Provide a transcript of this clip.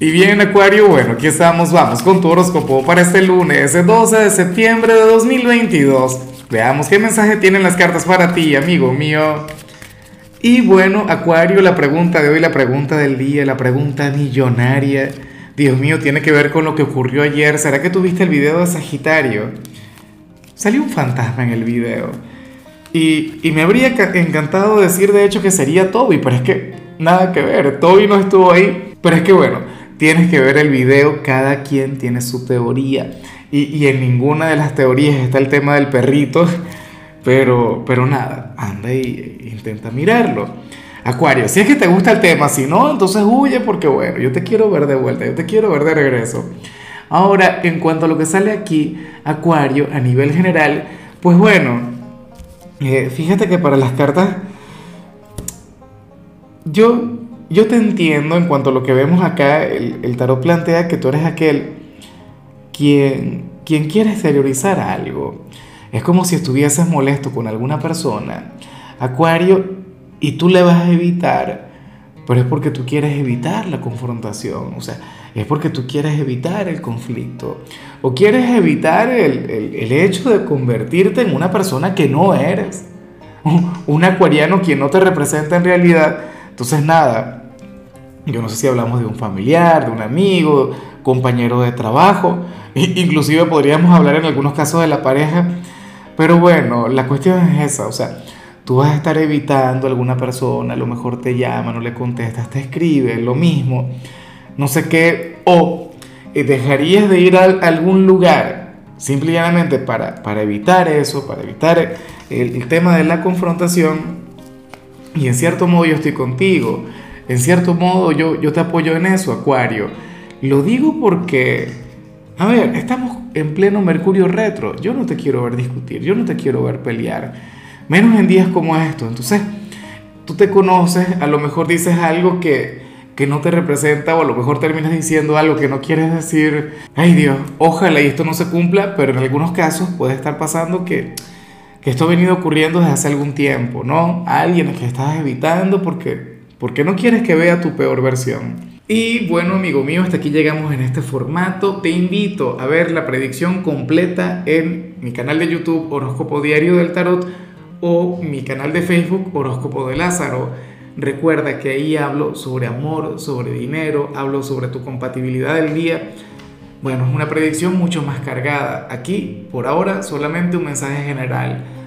Y bien, Acuario, bueno, aquí estamos, vamos con tu horóscopo para este lunes, el 12 de septiembre de 2022. Veamos qué mensaje tienen las cartas para ti, amigo mío. Y bueno, Acuario, la pregunta de hoy, la pregunta del día, la pregunta millonaria. Dios mío, tiene que ver con lo que ocurrió ayer. ¿Será que tuviste el video de Sagitario? Salió un fantasma en el video. Y, y me habría encantado decir de hecho que sería Toby, pero es que nada que ver. Toby no estuvo ahí. Pero es que bueno, tienes que ver el video, cada quien tiene su teoría. Y, en ninguna de las teorías está el tema del perrito, pero, pero nada, anda y intenta mirarlo. Acuario, si es que te gusta el tema, si no, entonces huye porque bueno, yo te quiero ver de vuelta, yo te quiero ver de regreso. Ahora, en cuanto a lo que sale aquí, Acuario, a nivel general, pues bueno, eh, fíjate que para las cartas, yo yo te entiendo en cuanto a lo que vemos acá, el, tarot plantea que tú eres aquel quien, quien quiere exteriorizar algo. Es como si estuvieses molesto con alguna persona, Acuario, y tú le vas a evitar, pero es porque tú quieres evitar la confrontación, o sea, es porque tú quieres evitar el conflicto, o quieres evitar el, el hecho de convertirte en una persona que no eres, un acuariano quien no te representa en realidad. Entonces, nada, yo no sé si hablamos de un familiar, de un amigo, compañero de trabajo, inclusive podríamos hablar en algunos casos de la pareja, pero bueno, la cuestión es esa, o sea, tú vas a estar evitando a alguna persona, a lo mejor te llama, no le contestas, te escribe, lo mismo, no sé qué, o eh, dejarías de ir a algún lugar simplemente para, para evitar eso, para evitar el, el tema de la confrontación, y en cierto modo yo estoy contigo, en cierto modo yo, yo te apoyo en eso, Acuario. Lo digo porque, a ver, estamos en pleno Mercurio retro. Yo no te quiero ver discutir, yo no te quiero ver pelear. Menos en días como estos. Entonces, tú te conoces, a lo mejor dices algo que, que no te representa o a lo mejor terminas diciendo algo que no quieres decir. Ay Dios, ojalá y esto no se cumpla, pero en algunos casos puede estar pasando que, que esto ha venido ocurriendo desde hace algún tiempo, ¿no? Alguien que estás evitando porque porque no quieres que vea tu peor versión. Y bueno, amigo mío, hasta aquí llegamos en este formato. Te invito a ver la predicción completa en mi canal de YouTube Horóscopo Diario del Tarot o mi canal de Facebook Horóscopo de Lázaro. Recuerda que ahí hablo sobre amor, sobre dinero, hablo sobre tu compatibilidad del día. Bueno, es una predicción mucho más cargada. Aquí, por ahora, solamente un mensaje general.